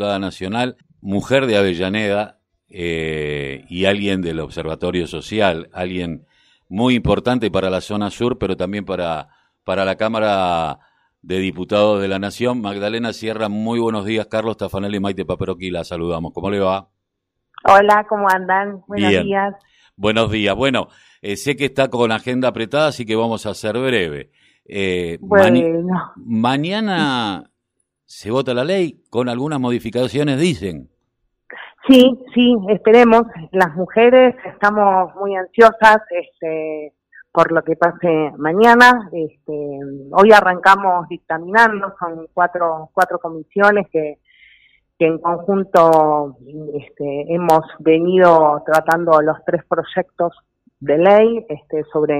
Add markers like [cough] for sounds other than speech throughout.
diputada nacional, mujer de Avellaneda eh, y alguien del Observatorio Social, alguien muy importante para la zona sur, pero también para, para la Cámara de Diputados de la Nación. Magdalena Sierra, muy buenos días. Carlos Tafanelli y Maite Paperoqui, la saludamos. ¿Cómo le va? Hola, ¿cómo andan? Buenos días. Buenos días. Bueno, eh, sé que está con agenda apretada, así que vamos a ser breve. Eh, bueno. mañana se vota la ley con algunas modificaciones, dicen. Sí, sí, esperemos. Las mujeres estamos muy ansiosas este, por lo que pase mañana. Este, hoy arrancamos dictaminando, son cuatro, cuatro comisiones que que en conjunto este, hemos venido tratando los tres proyectos de ley este, sobre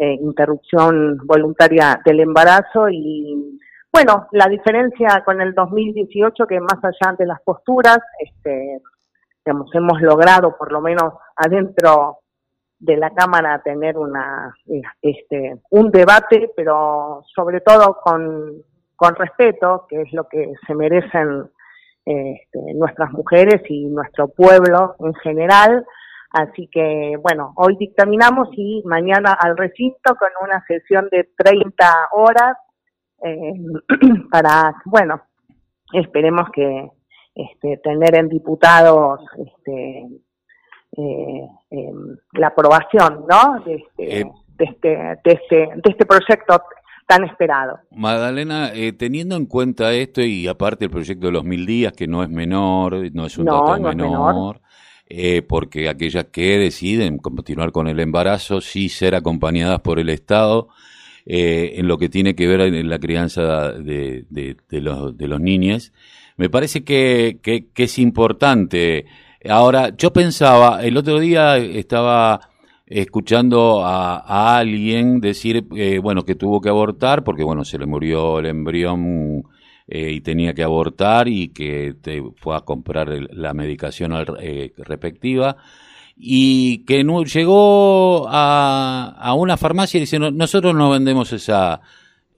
eh, interrupción voluntaria del embarazo y bueno, la diferencia con el 2018 que más allá de las posturas, este, hemos logrado por lo menos adentro de la Cámara tener una este, un debate, pero sobre todo con con respeto, que es lo que se merecen este, nuestras mujeres y nuestro pueblo en general. Así que, bueno, hoy dictaminamos y mañana al recinto con una sesión de 30 horas eh, [clears throat] para, bueno, esperemos que este, tener en diputados este, eh, em, la aprobación, ¿no? De este, eh, de este, de este, de este proyecto tan esperado. Magdalena, eh, teniendo en cuenta esto y aparte el proyecto de los mil días, que no es menor, no es un dato menor, eh, porque aquellas que deciden continuar con el embarazo, sí ser acompañadas por el Estado, eh, en lo que tiene que ver en la crianza de, los, de los niños, me parece que, que es importante. Ahora, yo pensaba, el otro día estaba escuchando a, alguien decir, eh, bueno, que tuvo que abortar porque, bueno, se le murió el embrión eh, y tenía que abortar y que te fue a comprar la medicación eh, respectiva y que llegó a, a, una farmacia y dice, nosotros no vendemos esa,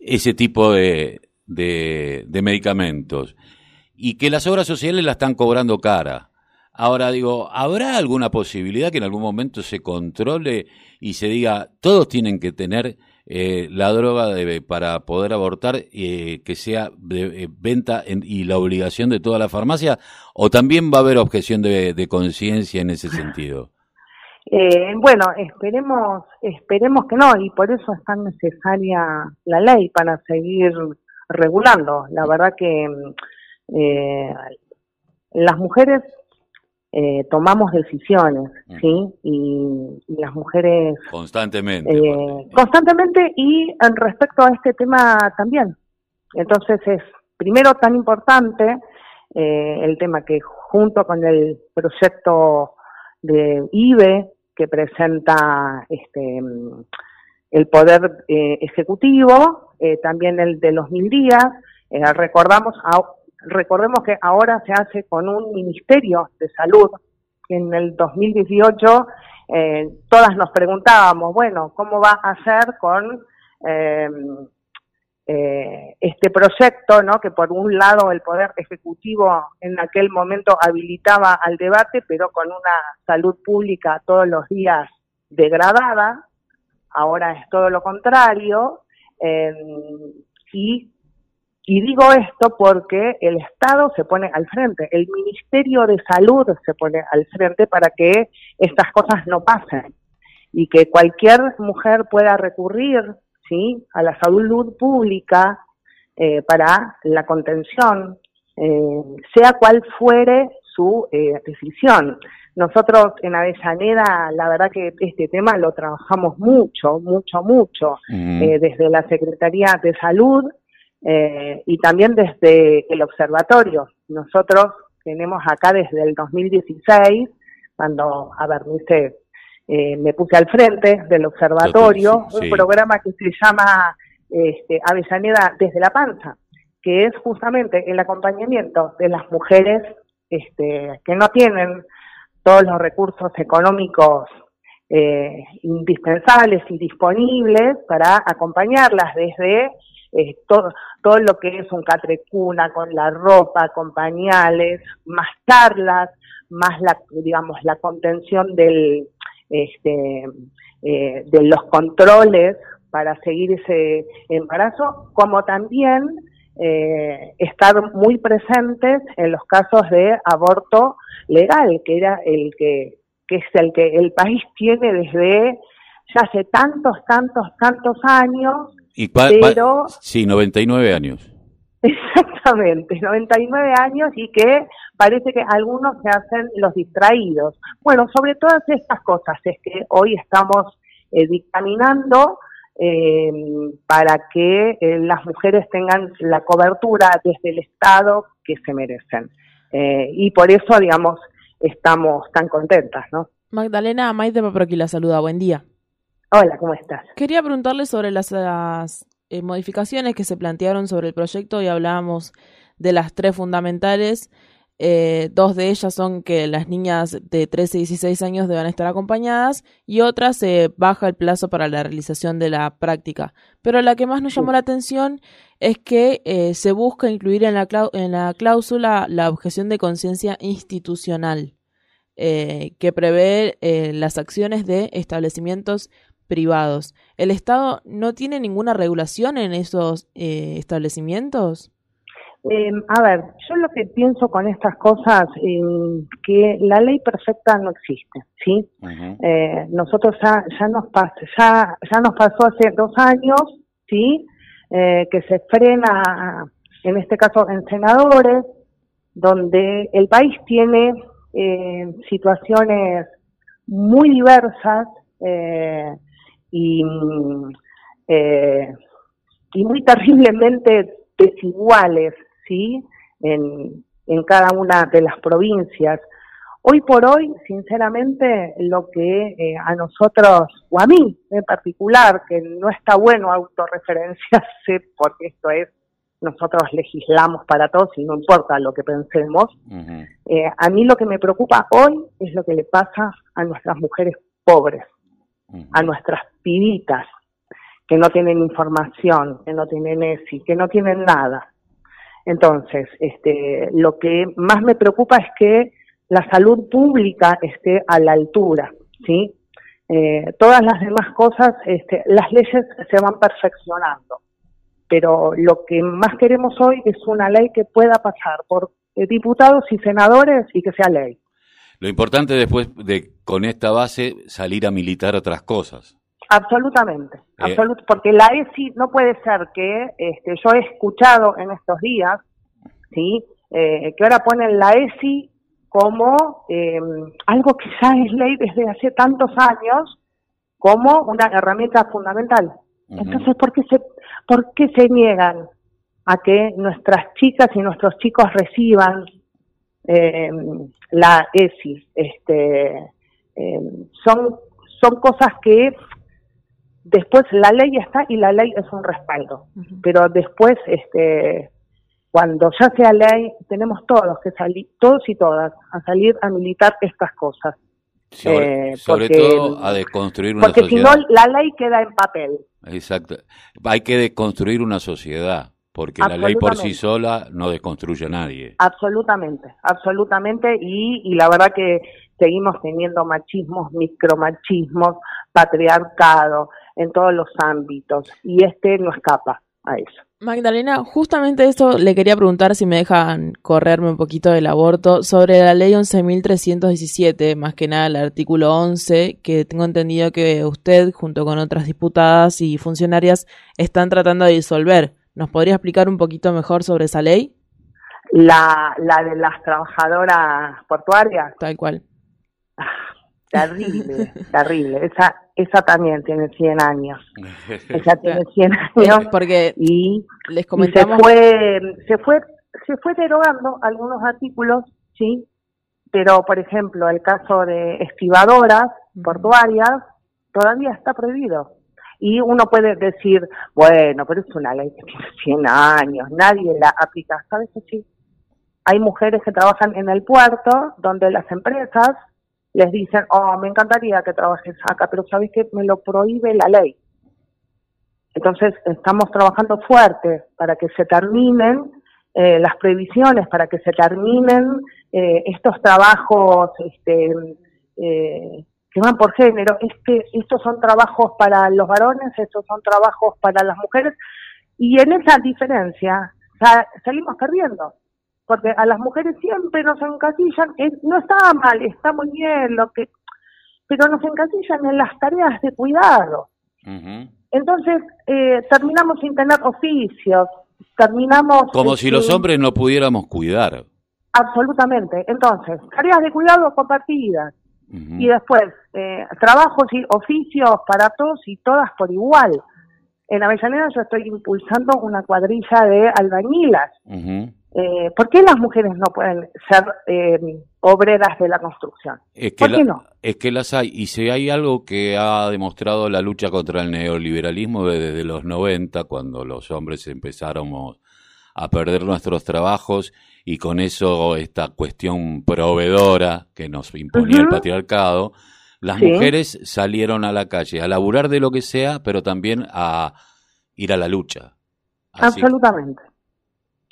ese tipo de, de medicamentos y que las obras sociales la están cobrando cara. Ahora digo, ¿habrá alguna posibilidad que en algún momento se controle y se diga, todos tienen que tener eh, la droga para poder abortar, eh, que sea de eh, venta y la obligación de toda la farmacia? ¿O también va a haber objeción de, conciencia en ese sentido? bueno, esperemos, esperemos que no, y por eso es tan necesaria la ley para seguir regulando. La verdad que las mujeres eh, tomamos decisiones, mm. ¿sí? Y, las mujeres... Constantemente. Eh, constantemente y en respecto a este tema también. Entonces es, primero, tan importante eh, el tema que junto con el proyecto de IBE que presenta este el Poder Ejecutivo, también el de los mil días, recordamos, Recordemos que ahora se hace con un Ministerio de Salud. En el 2018 eh, todas nos preguntábamos, bueno, ¿cómo va a hacer con eh, eh, este proyecto, ¿no? que por un lado el Poder Ejecutivo en aquel momento habilitaba al debate, pero con una salud pública todos los días degradada, ahora es todo lo contrario, y y digo esto porque el Estado se pone al frente, el Ministerio de Salud se pone al frente para que estas cosas no pasen y que cualquier mujer pueda recurrir ¿sí? a la salud pública eh, para la contención, eh, sea cual fuere su eh, decisión. Nosotros en Avellaneda, la verdad que este tema lo trabajamos mucho, mucho, mucho, desde la Secretaría de Salud, eh, y también desde el observatorio. Nosotros tenemos acá desde el 2016, cuando, a ver, me, eh, me puse al frente del observatorio, un programa que se llama este, Avellaneda desde la panza, que es justamente el acompañamiento de las mujeres este, que no tienen todos los recursos económicos eh, indispensables y disponibles para acompañarlas desde eh, todo, todo lo que es un catrecuna con la ropa, con pañales, más charlas, más la, digamos, la contención del, este, eh, de los controles para seguir ese embarazo, como también eh, estar muy presentes en los casos de aborto legal, que era el que, que es el que el país tiene desde ya hace tantos, tantos, tantos años. Y pero, sí, 99 años. [laughs] Exactamente, 99 años y que parece que algunos se hacen los distraídos. Bueno, sobre todas estas cosas es que hoy estamos eh, dictaminando eh, para que eh, las mujeres tengan la cobertura desde el Estado que se merecen. Eh, y por eso, digamos, estamos tan contentas, ¿no? Magdalena Maite aquí la saluda, buen día. Hola, ¿cómo estás? Quería preguntarle sobre las, modificaciones que se plantearon sobre el proyecto y hablábamos de las tres fundamentales eh, dos de ellas son que las niñas de 13 y 16 años deben estar acompañadas y otra se baja el plazo para la realización de la práctica. Pero la que más nos llamó la atención es que eh, se busca incluir en la, en la cláusula la objeción de conciencia institucional, eh, que prevé las acciones de establecimientos privados. ¿El Estado no tiene ninguna regulación en esos establecimientos? Eh, a ver, yo lo que pienso con estas cosas, eh, que la ley perfecta no existe, ¿sí? eh, nosotros ya, ya nos pasó, ya, ya nos pasó hace dos años, ¿sí? Eh, que se frena, en este caso, en senadores, donde el país tiene eh, situaciones muy diversas y, y muy terriblemente desiguales ¿sí? En, en cada una de las provincias. Hoy por hoy, sinceramente, lo que eh, a nosotros, o a mí en particular, que no está bueno autorreferenciarse, [laughs] porque esto es, nosotros legislamos para todos y no importa lo que pensemos, eh, a mí lo que me preocupa hoy es lo que le pasa a nuestras mujeres pobres, a nuestras pibitas, que no tienen información, que no tienen ESI, que no tienen nada. Entonces, este, lo que más me preocupa es que la salud pública esté a la altura, ¿sí? Eh, todas las demás cosas, este, las leyes se van perfeccionando, pero lo que más queremos hoy es una ley que pueda pasar por diputados y senadores y que sea ley. Lo importante después de con esta base salir a militar otras cosas. Absolutamente, eh, porque la ESI no puede ser que este, yo he escuchado en estos días, sí, eh, que ahora ponen la ESI como em, algo que ya es ley desde hace tantos años, como una herramienta fundamental. Entonces, ¿por qué se, por qué se niegan a que nuestras chicas y nuestros chicos reciban em, la ESI? Este, em, son son cosas que después la ley está y la ley es un respaldo, pero después, este, cuando ya sea ley, tenemos todos que salir, todos y todas, a salir a militar estas cosas. Sobre, eh, todo a deconstruir una sociedad. Porque si no, la ley queda en papel. Exacto. Hay que deconstruir una sociedad, porque la ley por sí sola no deconstruye a nadie. Absolutamente, absolutamente. Y, y la verdad que seguimos teniendo machismos, micromachismos, patriarcado, en todos los ámbitos y este no escapa a eso. Magdalena, justamente esto le quería preguntar si me dejan correrme un poquito del aborto sobre la ley 11.317, más que nada el artículo 11, que tengo entendido que usted junto con otras diputadas y funcionarias están tratando de disolver. ¿Nos podría explicar un poquito mejor sobre esa ley? La, la de las trabajadoras portuarias. Tal cual. Ah, [laughs] terrible, terrible. Esa, esa también tiene 100 años. [laughs] Esa tiene 100 años. Porque y, les comentamos... se fue, se fue, se fue derogando algunos artículos, sí, pero por ejemplo el caso de estivadoras portuarias todavía está prohibido. Y uno puede decir, bueno, pero es una ley que tiene 100 años, nadie la aplica. ¿Sabes que sí? Hay mujeres que trabajan en el puerto donde las empresas les dicen, oh, me encantaría que trabajes acá, pero sabes que me lo prohíbe la ley. Entonces estamos trabajando fuerte para que se terminen eh, las previsiones, para que se terminen eh, estos trabajos este, eh, que van por género. Es que estos son trabajos para los varones, estos son trabajos para las mujeres, y en esa diferencia salimos perdiendo porque a las mujeres siempre nos encasillan, no está mal, está muy bien, lo que, pero nos encasillan en las tareas de cuidado. Entonces, eh, terminamos sin tener oficios, terminamos... Como si los hombres no pudiéramos cuidar. Absolutamente. Entonces, tareas de cuidado compartidas. Y después, eh, trabajos y oficios para todos y todas por igual. En Avellaneda yo estoy impulsando una cuadrilla de albañilas. Eh, ¿Por qué las mujeres no pueden ser eh, obreras de la construcción? Es que ¿Por qué no? Es que las hay. Y si hay algo que ha demostrado la lucha contra el neoliberalismo desde los 90, cuando los hombres empezaron a perder nuestros trabajos y con eso esta cuestión proveedora que nos imponía el patriarcado, las mujeres salieron a la calle a laburar de lo que sea, pero también a ir a la lucha. Absolutamente.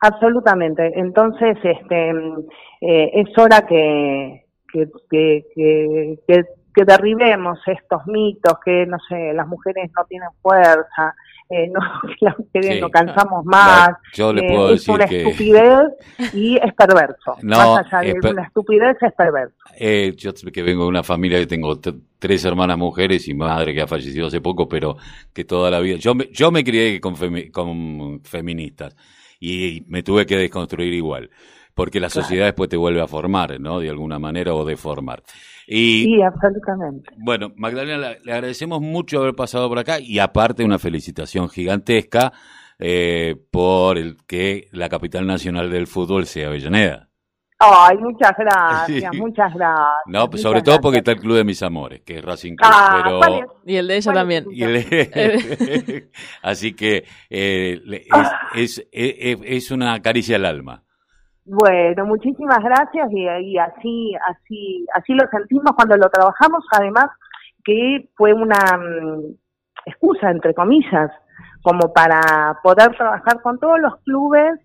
Absolutamente. Entonces, este, eh, es hora que, que, que, que, derribemos estos mitos, que, no sé, las mujeres no tienen fuerza, eh, no, [laughs] las mujeres no cansamos más. yo le puedo eh, es una estupidez [laughs] y es perverso. No, más allá de una estupidez, es perverso. Eh, yo que vengo de una familia que tengo tres hermanas mujeres y madre que ha fallecido hace poco, pero que toda la vida... Yo me, yo me crié con, con feministas y me tuve que desconstruir igual, porque la sociedad después te vuelve a formar, ¿no? De alguna manera o deformar. Y, sí, absolutamente. Bueno, Magdalena, le agradecemos mucho haber pasado por acá y aparte una felicitación gigantesca eh, por el que la capital nacional del fútbol sea Avellaneda. Ay, muchas gracias, muchas gracias. No, pues sobre todo porque está el Club de Mis Amores, que es Racing Club. Ah, pero... Y el de ella también. [laughs] [laughs] Así que eh, es, es, es, una caricia al alma. Bueno, muchísimas gracias y, y, así, así, así lo sentimos cuando lo trabajamos. Además, que fue una mm, excusa, entre comillas, como para poder trabajar con todos los clubes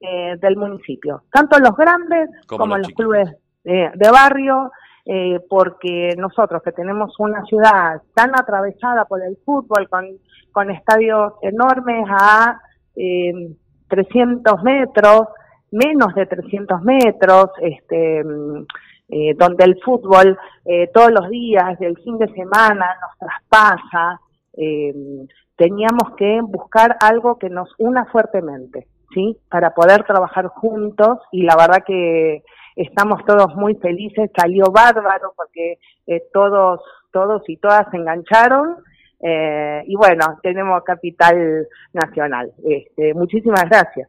eh, del municipio, tanto los grandes como, los, clubes de, barrio, eh, porque nosotros que tenemos una ciudad tan atravesada por el fútbol, con, con estadios enormes a eh, 300 metros, menos de 300 metros, este, eh, donde el fútbol todos los días del fin de semana nos traspasa, teníamos que buscar algo que nos una fuertemente. ¿sí? Para poder trabajar juntos y la verdad que estamos todos muy felices, salió bárbaro porque eh, todos, todos y todas se engancharon eh, y bueno, tenemos capital nacional. Este, muchísimas gracias.